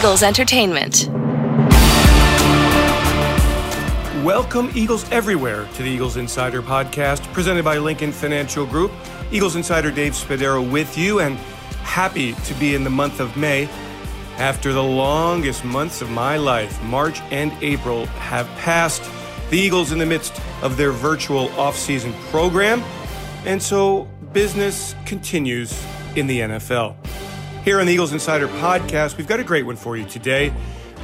Eagles Entertainment. Welcome, Eagles everywhere, to the Eagles Insider Podcast, presented by Lincoln Financial Group. Eagles Insider Dave Spadaro with you, and happy to be in the month of May. After the longest months of my life, March and April have passed. The Eagles in the midst of their virtual offseason program, and so business continues in the NFL. Here on the Eagles Insider podcast, we've got a great one for you today.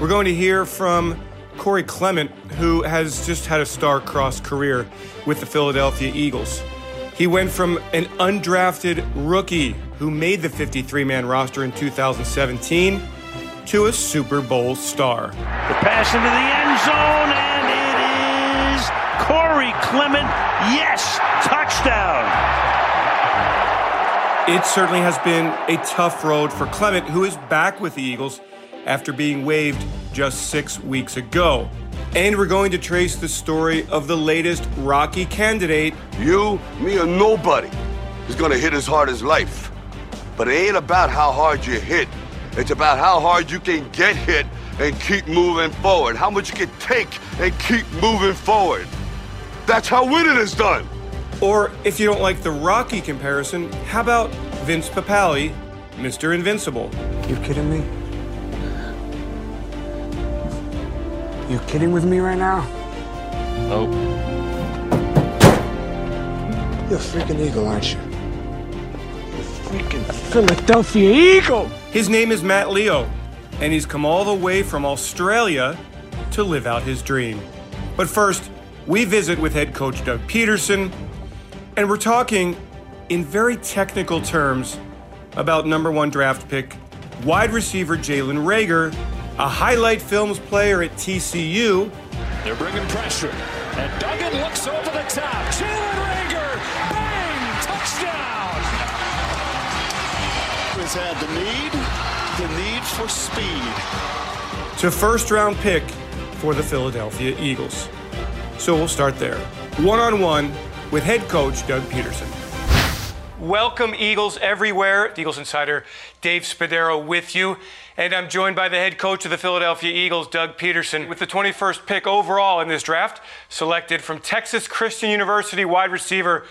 We're going to hear from Corey Clement, who has just had a star-crossed career with the Philadelphia Eagles. He went from an undrafted rookie who made the 53 man roster in 2017 to a Super Bowl star. The pass into the end zone, and it is Corey Clement. Yes, touchdown. It certainly has been a tough road for Clement, who is back with the Eagles after being waived just six weeks ago. And we're going to trace the story of the latest Rocky candidate. You, me, or nobody is gonna hit as hard as life. But it ain't about how hard you hit. It's about how hard you can get hit and keep moving forward. How much you can take and keep moving forward. That's how winning is done. Or if you don't like the Rocky comparison, how about Vince Papale, Mr. Invincible? You kidding me? You kidding with me right now? Oh. You're a freaking eagle, aren't you? You're a freaking Philadelphia Eagle! His name is Matt Leo, and he's come all the way from Australia to live out his dream. But first, we visit with head coach Doug Pederson, and we're talking in very technical terms about number one draft pick, wide receiver Jalen Reagor, a highlight films player at TCU. They're bringing pressure. And Duggan looks over the top. Jalen Reagor, bang, touchdown. Has had the need, the need for speed. to first round pick for the Philadelphia Eagles. So we'll start there. One on one with head coach Doug Pederson. Welcome, Eagles everywhere. Eagles Insider Dave Spadaro with you. And I'm joined by the head coach of the Philadelphia Eagles, Doug Pederson, with the 21st pick overall in this draft, selected from Texas Christian University wide receiver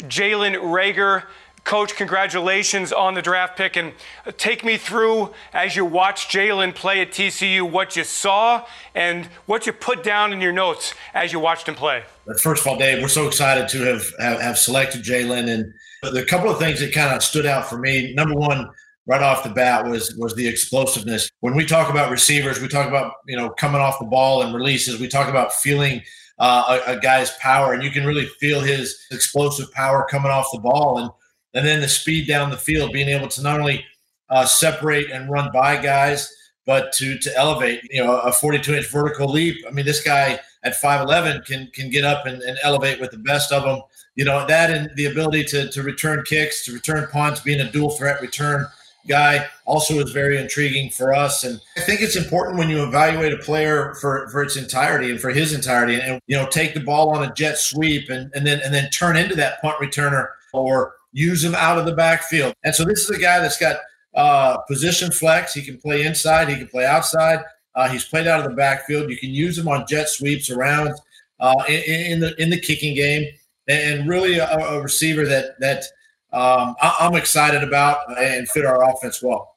Jalen Reagor. Coach, congratulations on the draft pick. And uh, take me through, as you watched Jalen play at TCU, what you saw and what you put down in your notes as you watched him play. First of all, Dave, we're so excited to have have, have selected Jalen, and the couple of things that kind of stood out for me. Number one, right off the bat, was was the explosiveness. When we talk about receivers, we talk about you know coming off the ball and releases. We talk about feeling uh, a, a guy's power, and you can really feel his explosive power coming off the ball, and and then the speed down the field, being able to not only uh, separate and run by guys, but to to elevate. You know, a 42 inch vertical leap. I mean, this guy at 5'11 can can get up and, and elevate with the best of them. You know, that and the ability to to return kicks, to return punts, being a dual threat return guy also is very intriguing for us. And I think it's important when you evaluate a player for, for its entirety and for his entirety and, you know, take the ball on a jet sweep and, and then and then turn into that punt returner or use him out of the backfield. And so this is a guy that's got uh, position flex. He can play inside, he can play outside. Uh, he's played out of the backfield. You can use him on jet sweeps around uh, in, in the in the kicking game, and really a, a receiver that that um, I, I'm excited about and fit our offense well.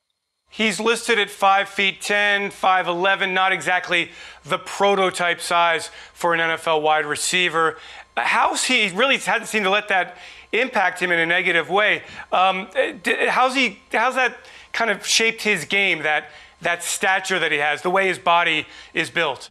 He's listed at 5 feet 10, 5'11, not exactly the prototype size for an NFL wide receiver. How's he really hasn't seemed to let that impact him in a negative way? Um, how's he? How's that kind of shaped his game? That that stature that he has, the way his body is built.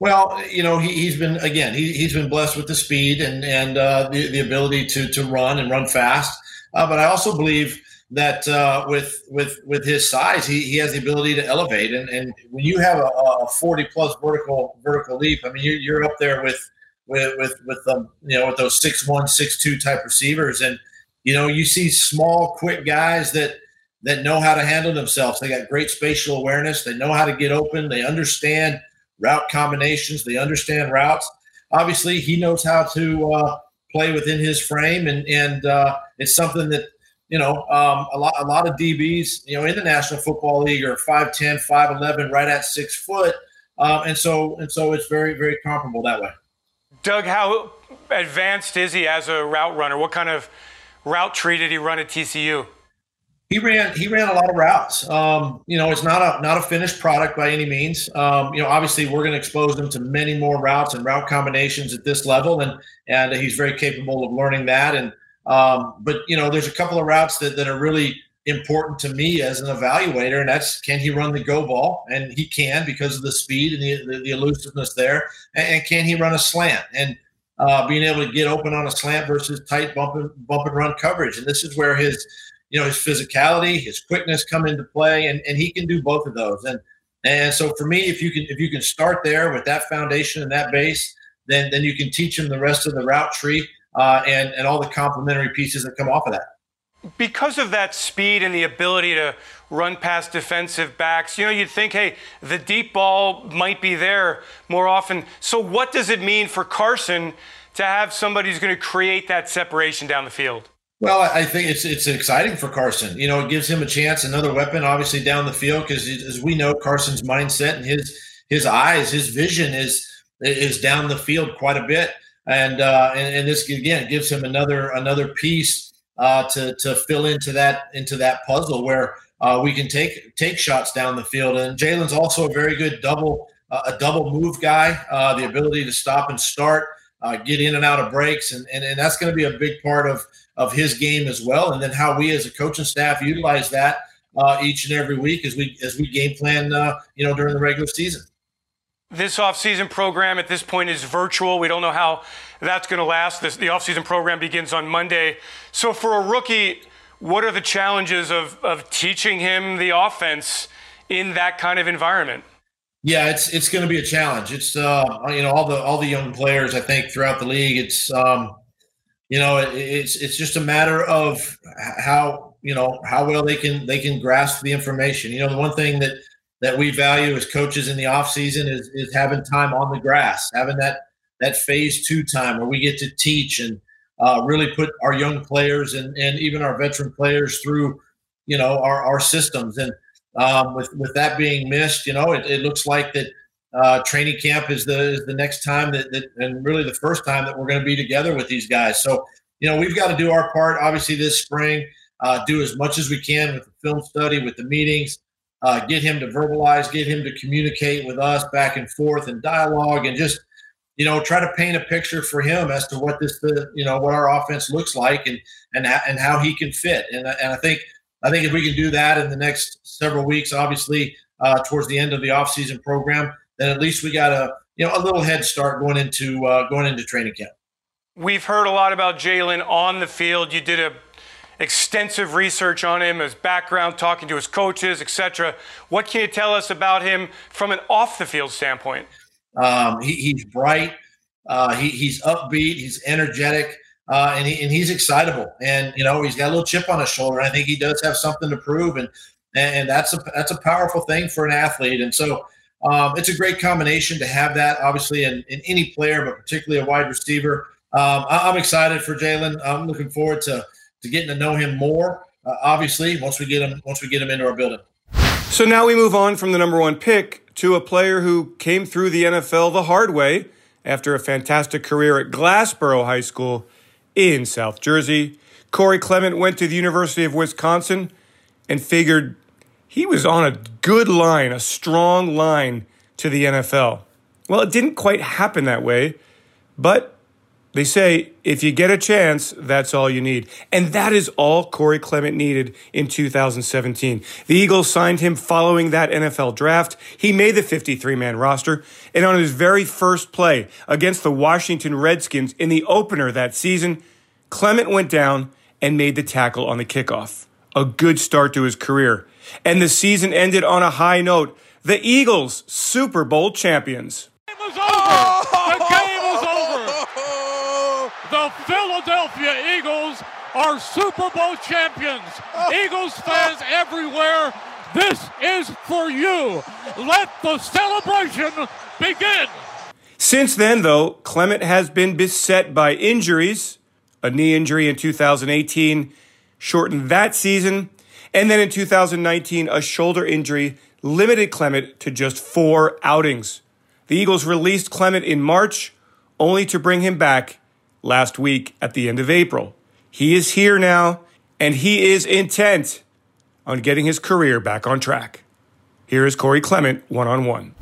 Well, you know, he, he's been again, he, he's been blessed with the speed and and uh, the the ability to to run and run fast. Uh, but I also believe that uh, with with with his size, he, he has the ability to elevate. And, and when you have a, a 40 plus vertical vertical leap, I mean, you're, you're up there with with with with um, you know with those six one six two type receivers, and you know you see small, quick guys that that know how to handle themselves. They got great spatial awareness. They know how to get open. They understand route combinations. They understand routes. Obviously, he knows how to uh, play within his frame, and and uh, it's something that you know, um, a lot a lot of DBs, you know, in the National Football League are 5'10", 5'11", right at six foot, um, and so and so it's very very comparable that way. Doug, how advanced is he as a route runner? What kind of route tree did he run at TCU? He ran he ran a lot of routes. Um, you know, it's not a not a finished product by any means. Um, you know, obviously we're going to expose him to many more routes and route combinations at this level, and and he's very capable of learning that. And um, but you know, there's a couple of routes that that are really important to me as an evaluator, and that's can he run the go ball? And he can because of the speed and the, the, the elusiveness there. And, and, can he run a slant? And uh, being able to get open on a slant versus tight bump and bump and run coverage. And this is where his you know his physicality, his quickness come into play, and, and he can do both of those. And and so for me, if you can if you can start there with that foundation and that base, then then you can teach him the rest of the route tree uh, and and all the complementary pieces that come off of that. Because of that speed and the ability to run past defensive backs, you know, you'd think, hey, the deep ball might be there more often. So what does it mean for Carson to have somebody who's going to create that separation down the field? Well, I think it's it's exciting for Carson. You know, it gives him a chance, another weapon, obviously down the field, because as we know, Carson's mindset and his his eyes, his vision is is down the field quite a bit, and uh, and, and this again gives him another another piece uh, to to fill into that into that puzzle where uh, we can take take shots down the field. And Jalen's also a very good double uh, a double move guy, uh, the ability to stop and start, uh, get in and out of breaks, and and, and that's going to be a big part of of his game as well, and then how we as a coaching staff utilize that uh, each and every week as we as we game plan, uh, you know, during the regular season. This offseason program at this point is virtual. We don't know how that's going to last. This, the offseason program begins on Monday. So for a rookie, what are the challenges of, of teaching him the offense in that kind of environment? Yeah, it's it's going to be a challenge. It's uh, you know all the all the young players I think throughout the league. It's um, you know, it, it's it's just a matter of how you know how well they can they can grasp the information. You know, the one thing that that we value as coaches in the off season is is having time on the grass, having that that phase two time where we get to teach and uh, really put our young players and and even our veteran players through you know our our systems. And um, with with that being missed, you know, it, it looks like that uh, training camp is the is the next time that, that and really the first time that we're going to be together with these guys. So you know we've got to do our part. Obviously this spring, uh, do as much as we can with the film study, with the meetings, uh, get him to verbalize, get him to communicate with us back and forth and dialogue, and just you know try to paint a picture for him as to what this the you know what our offense looks like and and and how he can fit. And and I think I think if we can do that in the next several weeks, obviously uh, towards the end of the offseason program then at least we got a you know a little head start going into uh, going into training camp. We've heard a lot about Jalen on the field. You did a extensive research on him, his background, talking to his coaches, etc. What can you tell us about him from an off the field standpoint? Um, he, he's bright. Uh, he, he's upbeat. He's energetic. Uh, and, he, and he's excitable, and you know he's got a little chip on his shoulder. I think he does have something to prove, and and that's a that's a powerful thing for an athlete. And so um, it's a great combination to have that, obviously, in, in any player, but particularly a wide receiver. Um, I, am excited for Jalen. I'm looking forward to to getting to know him more. Uh, obviously, once we get him once we get him into our building. So now we move on from the number one pick to a player who came through the NFL the hard way after a fantastic career at Glassboro High School in South Jersey. Corey Clement went to the University of Wisconsin and figured he was on a good line, a strong line to the NFL. Well, it didn't quite happen that way, but they say if you get a chance, that's all you need. And that is all Corey Clement needed in 2017. The Eagles signed him following that NFL draft. He made the 53 man roster. And on his very first play against the Washington Redskins in the opener that season, Clement went down and made the tackle on the kickoff. A good start to his career and the season ended on a high note. The Eagles, Super Bowl champions. The game was over. The game was over. The Philadelphia Eagles are Super Bowl champions. Eagles fans everywhere, this is for you. Let the celebration begin. Since then, though, Clement has been beset by injuries, a knee injury in 2018 shortened that season. And then in 2019, a shoulder injury limited Clement to just four outings. The Eagles released Clement in March, only to bring him back last week at the end of April. He is here now, and he is intent on getting his career back on track. Here is Corey Clement one on one.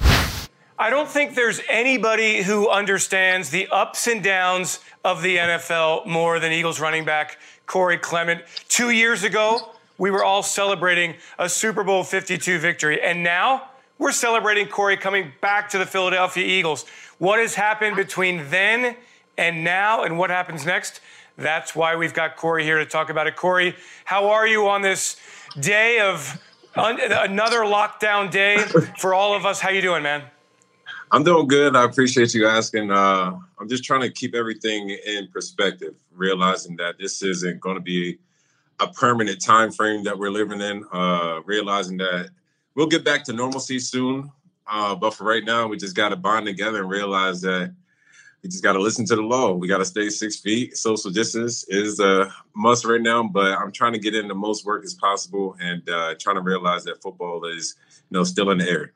I don't think there's anybody who understands the ups and downs of the NFL more than Eagles running back Corey Clement. Two years ago, we were all celebrating a Super Bowl 52 victory. And now we're celebrating Corey coming back to the Philadelphia Eagles. What has happened between then and now, and what happens next? That's why we've got Corey here to talk about it. Corey, how are you on this day of un- another lockdown day for all of us? How you doing, man? I'm doing good. I appreciate you asking. Uh, I'm just trying to keep everything in perspective, realizing that this isn't going to be a permanent time frame that we're living in. Uh, realizing that we'll get back to normalcy soon, uh, but for right now, we just got to bond together and realize that we just got to listen to the law. We got to stay six feet. Social distance is a must right now, but I'm trying to get in the most work as possible and uh, trying to realize that football is, you know, still in the air.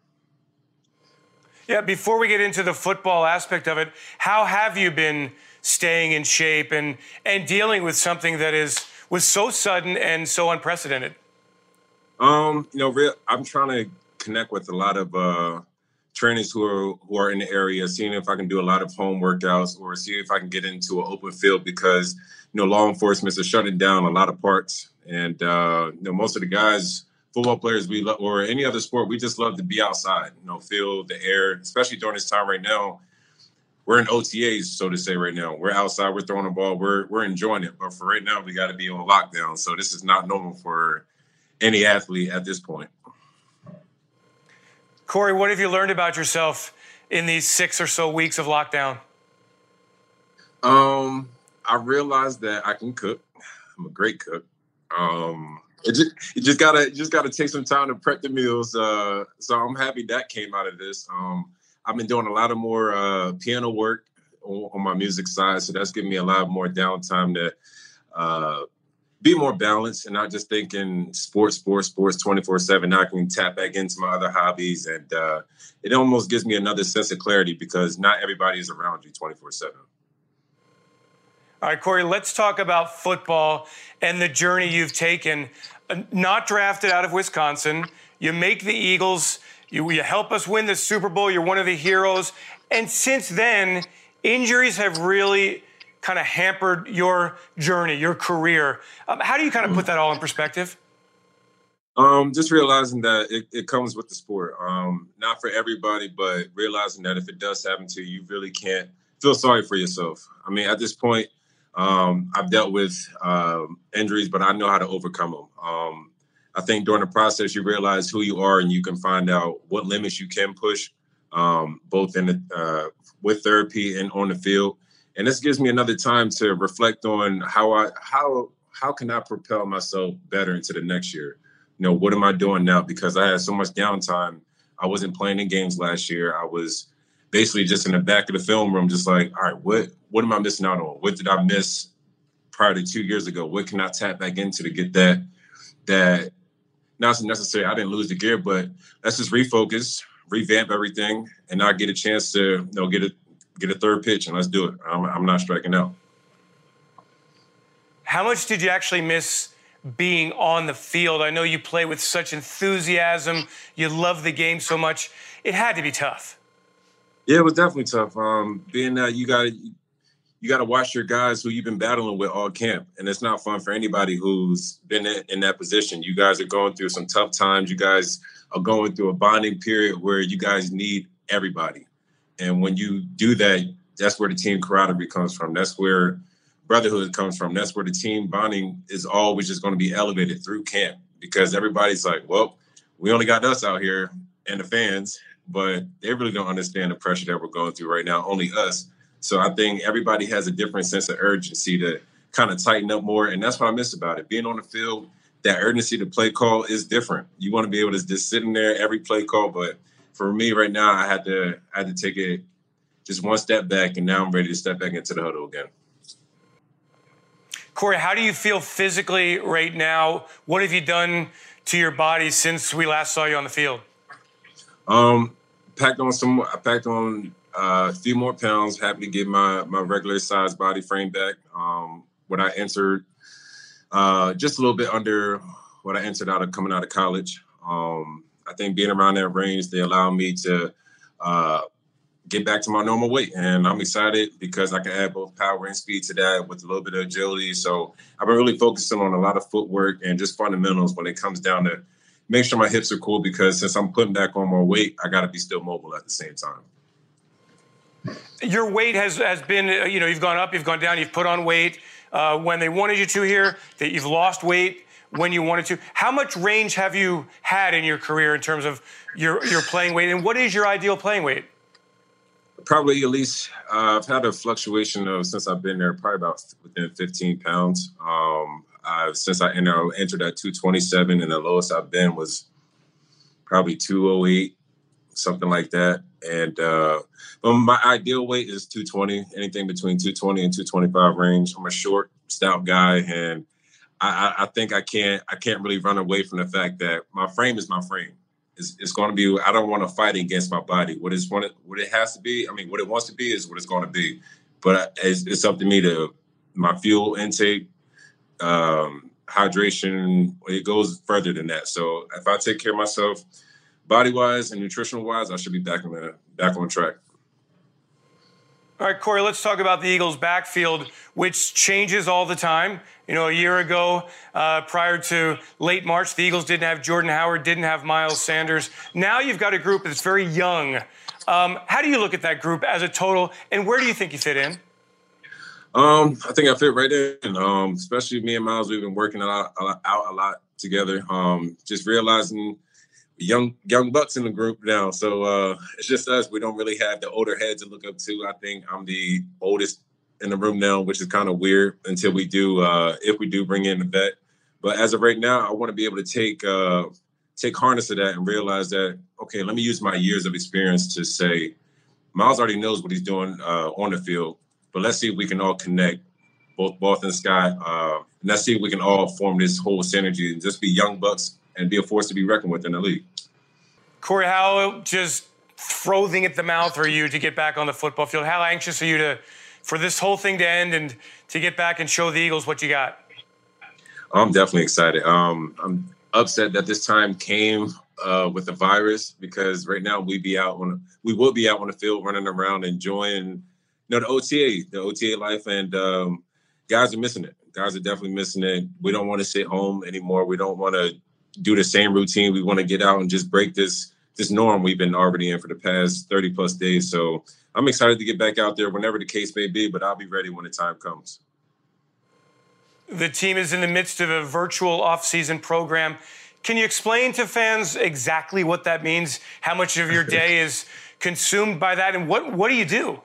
Yeah, before we get into the football aspect of it, how have you been staying in shape and and dealing with something that is was so sudden and so unprecedented? Um, you know, real, I'm trying to connect with a lot of uh, trainers who are who are in the area, seeing if I can do a lot of home workouts or see if I can get into an open field because you know law enforcement is shutting down a lot of parks, and uh, you know most of the guys, football players, we love, or any other sport, we just love to be outside, you know, feel the air, especially during this time right now we're in OTAs, so to say, right now. We're outside, we're throwing the ball, we're we're enjoying it. But for right now, we got to be on lockdown. So this is not normal for any athlete at this point. Corey, what have you learned about yourself in these six or so weeks of lockdown? Um, I realized that I can cook. I'm a great cook. Um, it just, you just gotta just gotta take some time to prep the meals. Uh, so I'm happy that came out of this. Um, I've been doing a lot of more uh, piano work on, on, my music side, so that's giving me a lot more downtime to uh, be more balanced and not just thinking sports, sports, sports 24 7. Now I can tap back into my other hobbies. And uh, it almost gives me another sense of clarity because not everybody is around you 24 7. All right, Corey, let's talk about football and the journey you've taken. Not drafted out of Wisconsin, you make the Eagles you, you help us win the Super Bowl. You're one of the heroes. And since then, injuries have really kind of hampered your journey, your career. Um, how do you kind of put that all in perspective? Um, just realizing that it, it comes with the sport. Um, not for everybody, but realizing that if it does happen to you, you really can't feel sorry for yourself. I mean, at this point, um, I've dealt with um, injuries, but I know how to overcome them. I think during the process you realize who you are and you can find out what limits you can push, um, both in the, uh, with therapy and on the field. And this gives me another time to reflect on how I how how can I propel myself better into the next year. You know, what am I doing now? Because I had so much downtime. I wasn't playing in games last year. I was basically just in the back of the film room, just like, all right, what what am I missing out on? What did I miss prior to two years ago? What can I tap back into to get that that not necessarily I didn't lose the gear, but let's just refocus, revamp everything, and not get a chance to you know get a get a third pitch and let's do it. I'm, I'm not striking out. How much did you actually miss being on the field? I know you play with such enthusiasm. You love the game so much. It had to be tough. Yeah, it was definitely tough. Um, being that you got you got to watch your guys who you've been battling with all camp, and it's not fun for anybody who's been in that position. You guys are going through some tough times. You guys are going through a bonding period where you guys need everybody, and when you do that, that's where the team camaraderie comes from. That's where brotherhood comes from. That's where the team bonding is always just going to be elevated through camp because everybody's like, well, we only got us out here and the fans, but they really don't understand the pressure that we're going through right now. Only us so I think everybody has a different sense of urgency to kind of tighten up more. And that's what I miss about it. Being on the field, that urgency to play call is different. You want to be able to just sit in there every play call. But for me right now, I had to I had to take it just one step back and now I'm ready to step back into the huddle again. Corey, how do you feel physically right now? What have you done to your body since we last saw you on the field? Um, packed on some. I packed on a few more pounds. Happy to get my my regular size body frame back. Um, when I entered, uh, just a little bit under what I entered out of coming out of college. Um, I think being around that range, they allow me to uh, get back to my normal weight. And I'm excited because I can add both power and speed to that with a little bit of agility. So I've been really focusing on a lot of footwork and just fundamentals when it comes down to make sure my hips are cool because since I'm putting back on more weight, I got to be still mobile at the same time. Your weight has has been, uh, you know, you've gone up, you've gone down, you've put on weight uh, when they wanted you to here, that you've lost weight when you wanted to. How much range have you had in your career in terms of your your playing weight, and what is your ideal playing weight? Probably at least uh, I've had a fluctuation of since I've been there, probably about within 15 pounds. Um, since I entered, entered at 227, and the lowest I've been was probably 208, something like that. And uh, but my ideal weight is 220, anything between 220 and 225 range. I'm a short, stout guy, and I, I think I can't I can't really run away from the fact that my frame is my frame. It's, it's going to be. I don't want to fight against my body. What what it, what it has to be. I mean, what it wants to be is what it's going to be. But it's, it's up to me to my fuel intake, um, hydration. It goes further than that. So if I take care of myself, body wise and nutritional wise, I should be back on the back on track. All right, Corey, let's talk about the Eagles' backfield, which changes all the time. You know, a year ago, uh, prior to late March, the Eagles didn't have Jordan Howard, didn't have Miles Sanders. Now you've got a group that's very young. Um, how do you look at that group as a total, and where do you think you fit in? Um, I think I fit right in. Um, especially me and Miles, we've been working a lot, a lot, out a lot together. Um, just realizing young young bucks in the group now. So uh, it's just us. We don't really have the older heads to look up to. I think I'm the oldest in the room now, which is kind of weird until we do uh, if we do bring in a vet. But as of right now, I want to be able to take uh, take harness of that and realize that okay, let me use my years of experience to say Miles already knows what he's doing uh, on the field, but let's see if we can all connect both both and Sky, uh, and let's see if we can all form this whole synergy and just be young bucks and be a force to be reckoned with in the league. Corey, how just frothing at the mouth are you to get back on the football field? How anxious are you to for this whole thing to end and to get back and show the Eagles what you got? I'm definitely excited. Um, I'm upset that this time came uh, with the virus because right now we be out on we will be out on the field running around enjoying you know the OTA the OTA life and um, guys are missing it. Guys are definitely missing it. We don't want to sit home anymore. We don't want to do the same routine. We want to get out and just break this this norm we've been already in for the past 30 plus days. So I'm excited to get back out there whenever the case may be, but I'll be ready when the time comes. The team is in the midst of a virtual offseason program. Can you explain to fans exactly what that means? How much of your day is consumed by that, and what what do you do?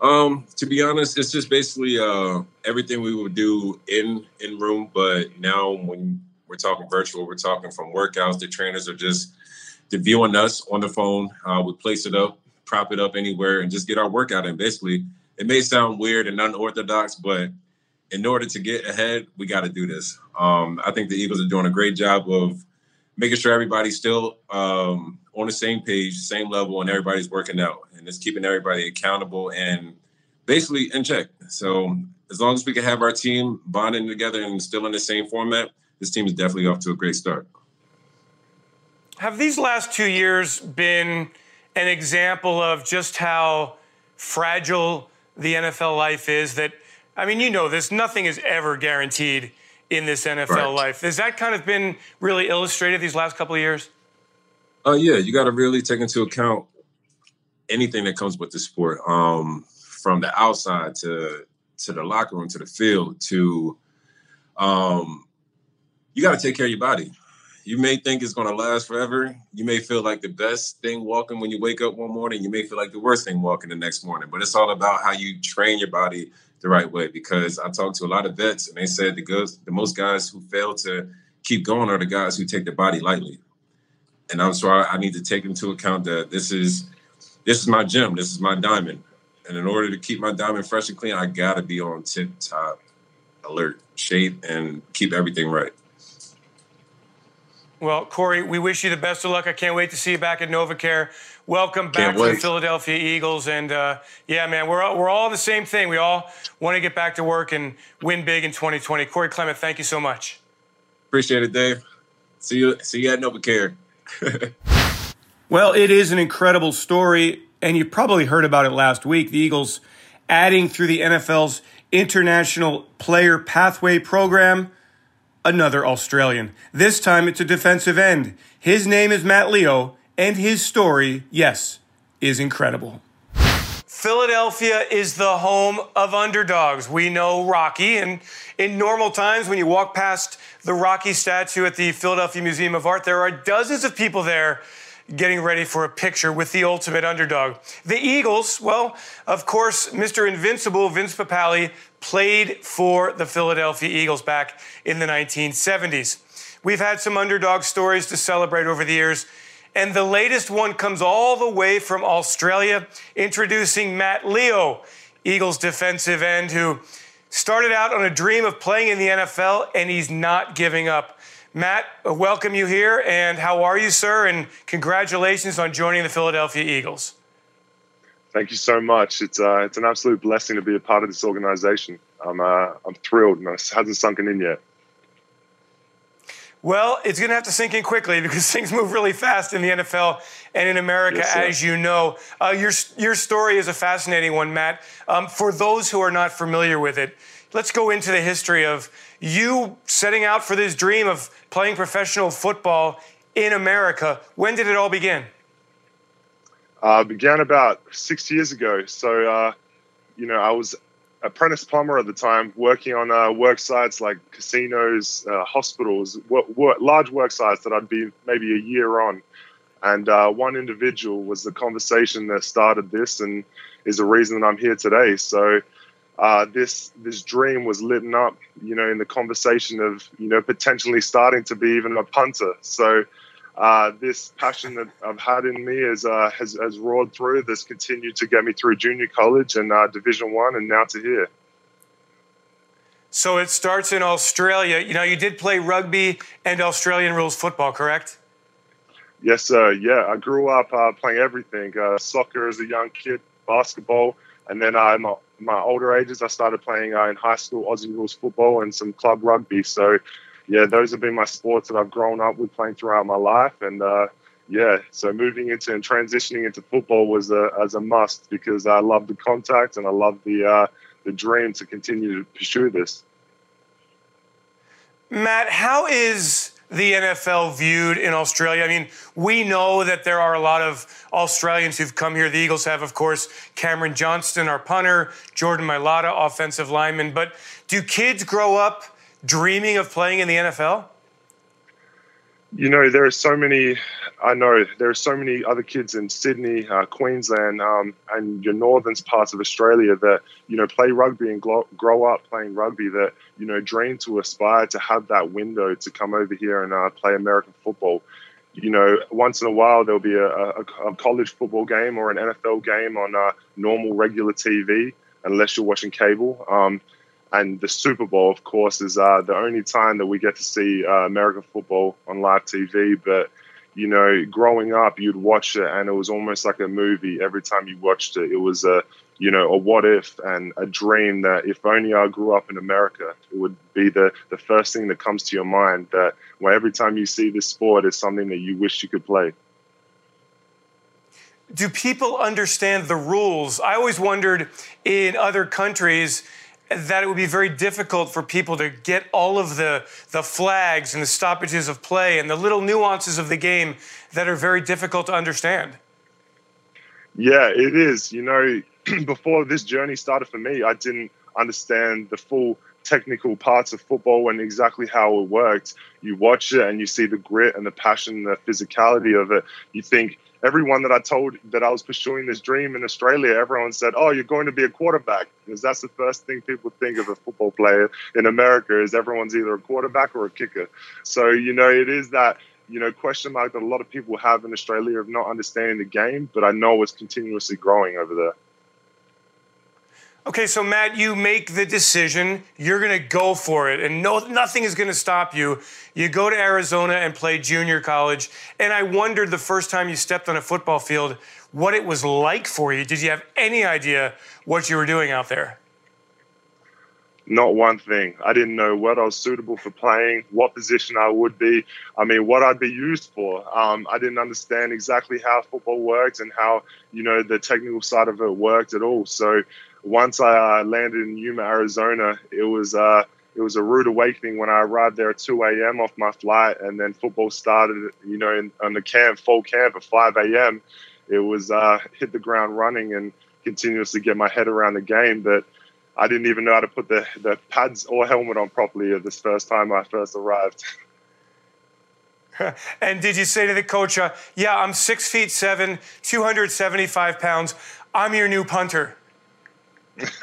Um, to be honest, it's just basically uh, everything we would do in in room, but now when we're talking virtual. We're talking from workouts. The trainers are just viewing us on the phone. Uh, we place it up, prop it up anywhere, and just get our workout in. Basically, it may sound weird and unorthodox, but in order to get ahead, we got to do this. Um, I think the Eagles are doing a great job of making sure everybody's still um, on the same page, same level, and everybody's working out, and it's keeping everybody accountable and basically in check. So as long as we can have our team bonding together and still in the same format, this team is definitely off to a great start. Have these last two years been an example of just how fragile the NFL life is? That, I mean, you know this, nothing is ever guaranteed in this NFL right. life. Has that kind of been really illustrated these last couple of years? Oh, uh, yeah. You got to really take into account anything that comes with the sport, um, from the outside to to the locker room to the field to um, you got to take care of your body. You may think it's going to last forever. You may feel like the best thing walking when you wake up one morning. You may feel like the worst thing walking the next morning. But it's all about how you train your body the right way. Because I talked to a lot of vets, and they said the good, the most guys who fail to keep going are the guys who take their body lightly. And I'm sorry, I need to take into account that this is this is my gym, this is my diamond, and in order to keep my diamond fresh and clean, I got to be on tip top alert, shape, and keep everything right. Well, Corey, we wish you the best of luck. I can't wait to see you back at NovaCare. Welcome back to the. Philadelphia Eagles. And uh, yeah, man, we're all, we're all the same thing. We all want to get back to work and win big in 2020. Corey Clement, thank you so much. Appreciate it, Dave. See you. See you at NovaCare. Well, it is an incredible story, and you probably heard about it last week. The Eagles adding through the NFL's International Player Pathway Program another Australian. This time it's a defensive end. His name is Matt Leo, and his story, yes, is incredible. Philadelphia is the home of underdogs. We know Rocky, and in normal times, when you walk past the Rocky statue at the Philadelphia Museum of Art, there are dozens of people there getting ready for a picture with the ultimate underdog. The Eagles, well, of course, Mr. Invincible Vince Papale played for the Philadelphia Eagles back in the 1970s. We've had some underdog stories to celebrate over the years. And the latest one comes all the way from Australia, introducing Matt Leo, Eagles defensive end, who started out on a dream of playing in the NFL, and he's not giving up. Matt, welcome you here, and how are you, sir? And congratulations on joining the Philadelphia Eagles. Thank you so much. It's uh, it's an absolute blessing to be a part of this organization. I'm uh, I'm thrilled, and it hasn't sunken in yet. Well, it's going to have to sink in quickly because things move really fast in the NFL and in America, Yes, as you know. Uh, your, your story is a fascinating one, Matt. Um, for those who are not familiar with it, let's go into the history of you setting out for this dream of playing professional football in America. When did it all begin? Uh, began about six years ago. So, uh, you know, I was apprentice plumber at the time, working on uh, work sites like casinos, uh, hospitals, wo- wo- large work sites that I'd be maybe a year on. And uh, one individual was the conversation that started this, and is the reason that I'm here today. So. Uh, this this dream was lit up, you know, in the conversation of you know potentially starting to be even a punter. So uh, this passion that I've had in me has, uh, has has roared through. That's continued to get me through junior college and uh, Division One, and now to here. So it starts in Australia. You know, you did play rugby and Australian rules football, correct? Yes, sir. Yeah, I grew up uh, playing everything: uh, soccer as a young kid, basketball, and then uh, in my, my older ages, I started playing uh, in high school Aussie rules football and some club rugby. So, yeah, those have been my sports that I've grown up with playing throughout my life, and uh, yeah, so moving into and transitioning into football was a, as a must because I love the contact and I love the uh, the dream to continue to pursue this. Matt, how is the NFL viewed in Australia? I mean, we know that there are a lot of Australians who've come here. The Eagles have, of course, Cameron Johnston, our punter, Jordan Mailata, offensive lineman. But do kids grow up dreaming of playing in the NFL? You know, there are so many. I know there are so many other kids in Sydney, uh, Queensland, um, and your northern parts of Australia that you know play rugby and grow, grow up playing rugby. That you know dream to aspire to have that window to come over here and uh, play American football. You know, once in a while there'll be a, a, a college football game or an NFL game on uh, normal regular TV, unless you're watching cable. Um, and the Super Bowl, of course, is uh, the only time that we get to see uh, American football on live TV. But you know, growing up, you'd watch it, and it was almost like a movie. Every time you watched it, it was a you know a what if and a dream that if only I grew up in America, it would be the the first thing that comes to your mind. That well, every time you see this sport, is something that you wish you could play. Do people understand the rules? I always wondered in other countries that it would be very difficult for people to get all of the, the flags and the stoppages of play and the little nuances of the game that are very difficult to understand. Yeah, it is. You know, before this journey started for me, I didn't understand the full technical parts of football and exactly how it worked. You watch it and you see the grit and the passion, and the physicality of it. You think everyone that I told that I was pursuing this dream in Australia, everyone said, "Oh, you're going to be a quarterback," because that's the first thing people think of a football player in America is everyone's either a quarterback or a kicker. So you know, it is that you know question mark that a lot of people have in Australia of not understanding the game, but I know it's continuously growing over there. Okay, so Matt, you make the decision. You're going to go for it, and no, nothing is going to stop you. You go to Arizona and play junior college. And I wondered the first time you stepped on a football field what it was like for you. Did you have any idea what you were doing out there? Not one thing. I didn't know what I was suitable for playing, what position I would be. I mean, what I'd be used for. Um, I didn't understand exactly how football worked and how you know the technical side of it worked at all. So once I uh, landed in Yuma, Arizona, it was uh, it was a rude awakening when I arrived there at 2 a.m. off my flight, and then football started. You know, in, on the camp, full camp at 5 a.m. It was uh, hit the ground running and continuously get my head around the game. But I didn't even know how to put the, the pads or helmet on properly this first time I first arrived. and did you say to the coach, uh, "Yeah, I'm six feet seven, 275 pounds. I'm your new punter"?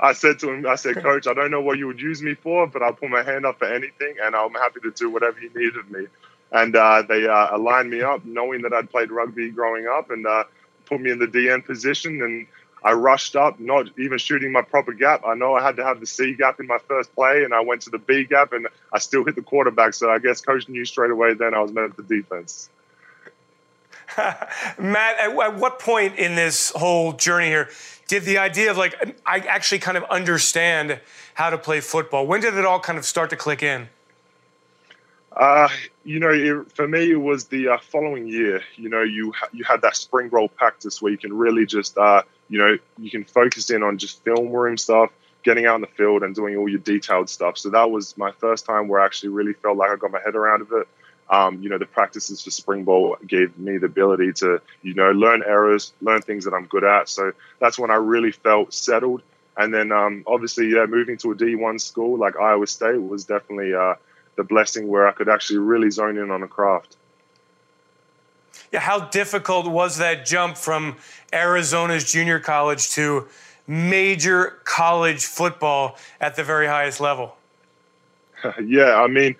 I said to him, I said, Coach, I don't know what you would use me for, but I'll put my hand up for anything, and I'm happy to do whatever you need of me. And uh, they uh, aligned me up, knowing that I'd played rugby growing up, and uh, put me in the DN position. And I rushed up, not even shooting my proper gap. I know I had to have the C gap in my first play, and I went to the B gap, and I still hit the quarterback. So I guess Coach knew straight away then I was meant for defense. Matt, at, at what point in this whole journey here did the idea of like I actually kind of understand how to play football? When did it all kind of start to click in? Uh, you know, it, for me, it was the uh, following year. You know, you ha- you had that spring ball practice where you can really just, uh, you know, you can focus in on just film room stuff, getting out in the field, and doing all your detailed stuff. So that was my first time where I actually really felt like I got my head around of it um, you know, the practices for spring ball gave me the ability to, you know, learn errors, learn things that I'm good at. So that's when I really felt settled. And then um, obviously, yeah, moving to a D1 school like Iowa State was definitely uh, the blessing where I could actually really zone in on a craft. Yeah, how difficult was that jump from Arizona's junior college to major college football at the very highest level? yeah, I mean,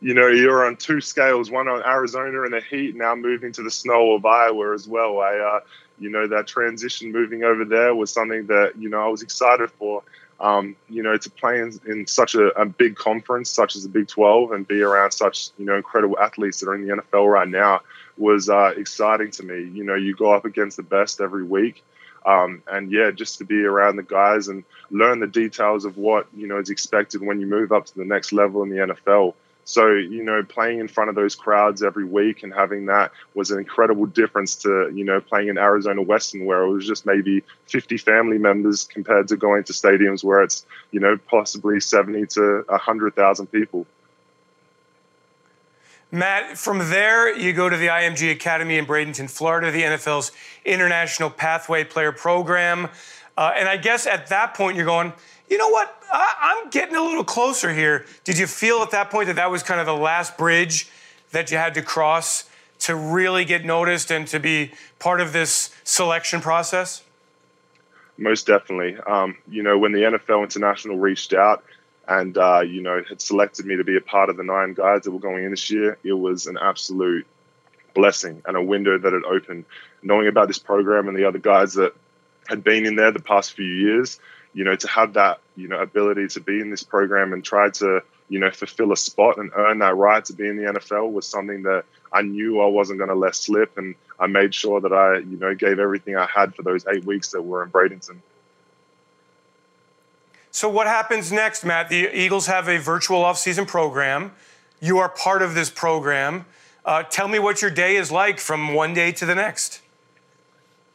you know, you're on two scales, one on Arizona and the heat, now moving to the snow of Iowa as well. I, uh, you know, that transition moving over there was something that, you know, I was excited for. Um, you know, to play in, in such a, a, big conference such as the Big 12 and be around such, you know, incredible athletes that are in the NFL right now was uh, exciting to me. You know, you go up against the best every week. Um, and yeah, just to be around the guys and learn the details of what, you know, is expected when you move up to the next level in the NFL so, you know, playing in front of those crowds every week and having that was an incredible difference to, you know, playing in Arizona Western where it was just maybe 50 family members compared to going to stadiums where it's, you know, possibly 70 to 100,000 people. Matt, from there, you go to the IMG Academy in Bradenton, Florida, the NFL's International Pathway Player Program. Uh, and I guess at that point, you're going, you know what? I, am getting a little closer here. Did you feel at that point that that was kind of the last bridge that you had to cross to really get noticed and to be part of this selection process? Most definitely. Um, you know, when the NFL International reached out and, uh, you know, had selected me to be a part of the nine guys that were going in this year, it was an absolute blessing and a window that had opened. Knowing about this program and the other guys that had been in there the past few years, you know, to have that, you know, ability to be in this program and try to, you know, fulfill a spot and earn that right to be in the NFL was something that I knew I wasn't going to let slip. And I made sure that I, you know, gave everything I had for those eight weeks that were in Bradenton. So, what happens next, Matt? The Eagles have a virtual offseason program. You are part of this program. Uh, tell me what your day is like from one day to the next.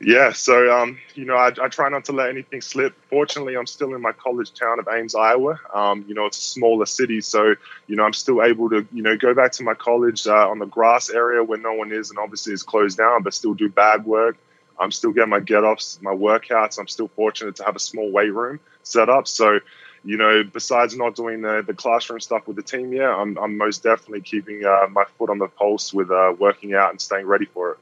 Yeah, so um, you know, I, I, try not to let anything slip. Fortunately, I'm still in my college town of Ames, Iowa. Um, you know, it's a smaller city, so you know, I'm still able to you know go back to my college uh, on the grass area where no one is, and obviously it's closed down, but still do bag work. I'm still getting my get offs, my workouts. I'm still fortunate to have a small weight room set up. So, you know, besides not doing the, the classroom stuff with the team yet, I'm, I'm most definitely keeping uh, my foot on the pulse with uh, working out and staying ready for it.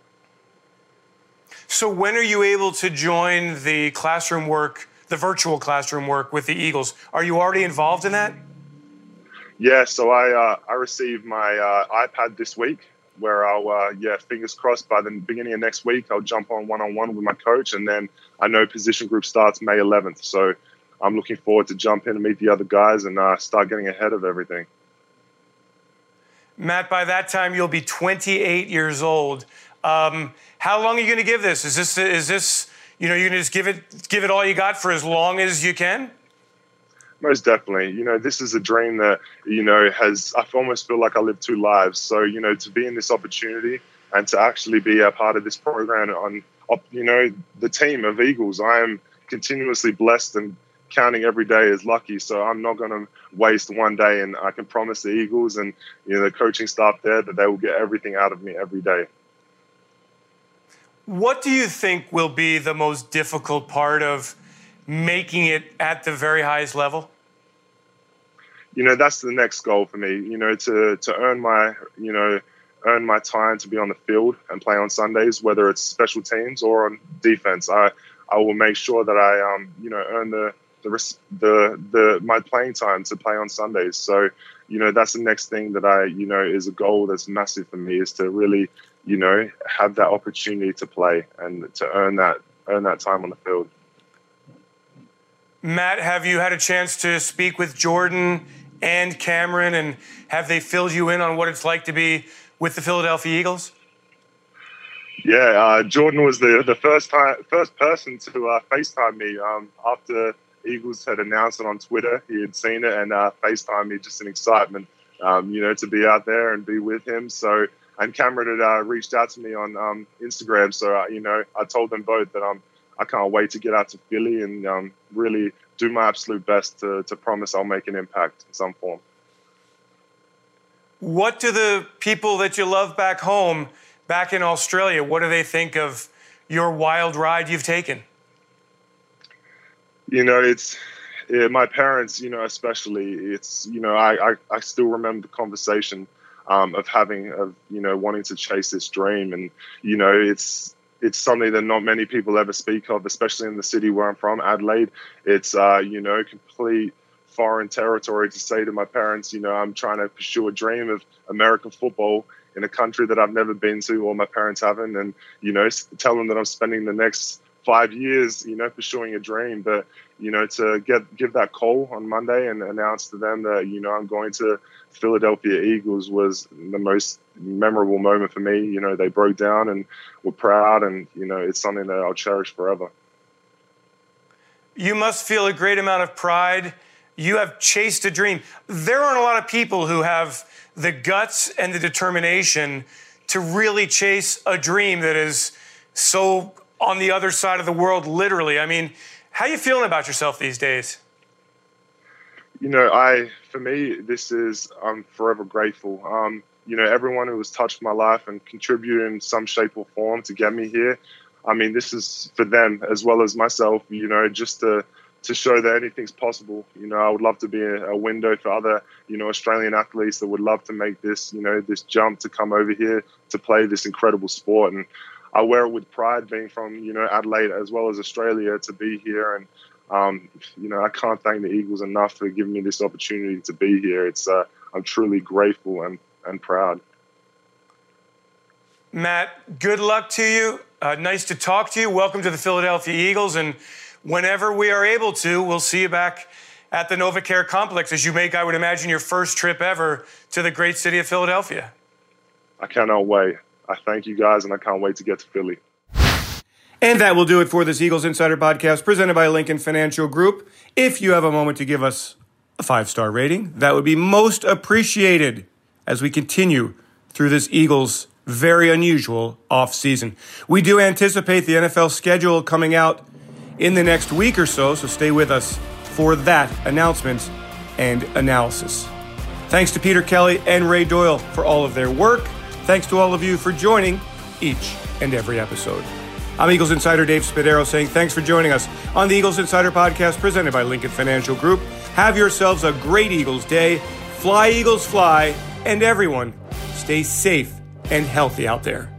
So when are you able to join the classroom work, the virtual classroom work with the Eagles? Are you already involved in that? Yeah, so I uh, I received my uh, iPad this week, where I'll, uh, yeah, fingers crossed by the beginning of next week, I'll jump on one on one with my coach. And then I know position group starts May 11th. So I'm looking forward to jump in and meet the other guys and uh, start getting ahead of everything. Matt, by that time, you'll be 28 years old. Um, how long are you going to give this? Is this, is this, you know, you're going to just give it, give it all you got for as long as you can? most definitely. You know, this is a dream that, you know, has, I almost feel like I live two lives. So, you know, to be in this opportunity and to actually be a part of this program on, you know, the team of Eagles, I am continuously blessed and counting every day as lucky. So I'm not going to waste one day. And I can promise the Eagles and, you know, the coaching staff there that they will get everything out of me every day. What do you think will be the most difficult part of making it at the very highest level? You know, that's the next goal for me. You know, to to earn my you know earn my time to be on the field and play on Sundays, whether it's special teams or on defense. I I will make sure that I um you know earn the the the the my playing time to play on Sundays. So you know that's the next thing that I you know is a goal that's massive for me is to really you know have that opportunity to play and to earn that earn that time on the field. Matt, have you had a chance to speak with Jordan and Cameron, and have they filled you in on what it's like to be with the Philadelphia Eagles? Yeah, uh, Jordan was the the first time first person to uh, FaceTime me um, after Eagles had announced it on Twitter. He had seen it and uh, FaceTime me just in excitement, um, you know, to be out there and be with him. So, and Cameron had uh, reached out to me on um, Instagram. So, uh, you know, I told them both that I'm I can't wait to get out to Philly and um, really do my absolute best to, to promise I'll make an impact in some form. What do the people that you love back home, back in Australia, what do they think of your wild ride you've taken? You know, it's yeah, my parents, you know, especially, it's, you know, I, I, I still remember the conversation um, of having, of, you know, wanting to chase this dream. And, you know, it's, it's something that not many people ever speak of, especially in the city where I'm from, Adelaide. It's uh, you know complete foreign territory to say to my parents, you know, I'm trying to pursue a dream of American football in a country that I've never been to or my parents haven't, and you know, tell them that I'm spending the next five years, you know, pursuing a dream. But you know, to get give that call on Monday and announce to them that you know I'm going to Philadelphia Eagles was the most memorable moment for me. You know, they broke down and were proud, and you know, it's something that I'll cherish forever. You must feel a great amount of pride. You have chased a dream. There aren't a lot of people who have the guts and the determination to really chase a dream that is so on the other side of the world, literally. I mean, how you feeling about yourself these days? you know, I for me, this is I'm forever grateful. Um, you know, everyone who has touched my life and contributed in some shape or form to get me here. I mean, this is for them as well as myself. You know, just to to show that anything's possible. You know, I would love to be a, a window for other, you know, Australian athletes that would love to make this, you know, this jump to come over here to play this incredible sport. And I wear it with pride, being from, you know, Adelaide as well as Australia, to be here and um, you know, I can't thank the Eagles enough for giving me this opportunity to be here. It's uh, I'm truly grateful and, and proud. Matt, good luck to you. Uh, nice to talk to you. Welcome to the Philadelphia Eagles. And whenever we are able to, we'll see you back at the NovaCare complex as you make, I would imagine, your first trip ever to the great city of Philadelphia. I cannot wait. I thank you guys, and I can't wait to get to Philly. And that will do it for this Eagles Insider podcast presented by Lincoln Financial Group. If you have a moment to give us a five star rating, that would be most appreciated as we continue through this Eagles very unusual off season. We do anticipate the NFL schedule coming out in the next week or so, so stay with us for that announcement and analysis. Thanks to Peter Kelly and Ray Doyle for all of their work. Thanks to all of you for joining each and every episode. I'm Eagles Insider Dave Spadaro saying thanks for joining us on the Eagles Insider podcast presented by Lincoln Financial Group. Have yourselves a great Eagles day. Fly, Eagles, fly. And everyone, stay safe and healthy out there.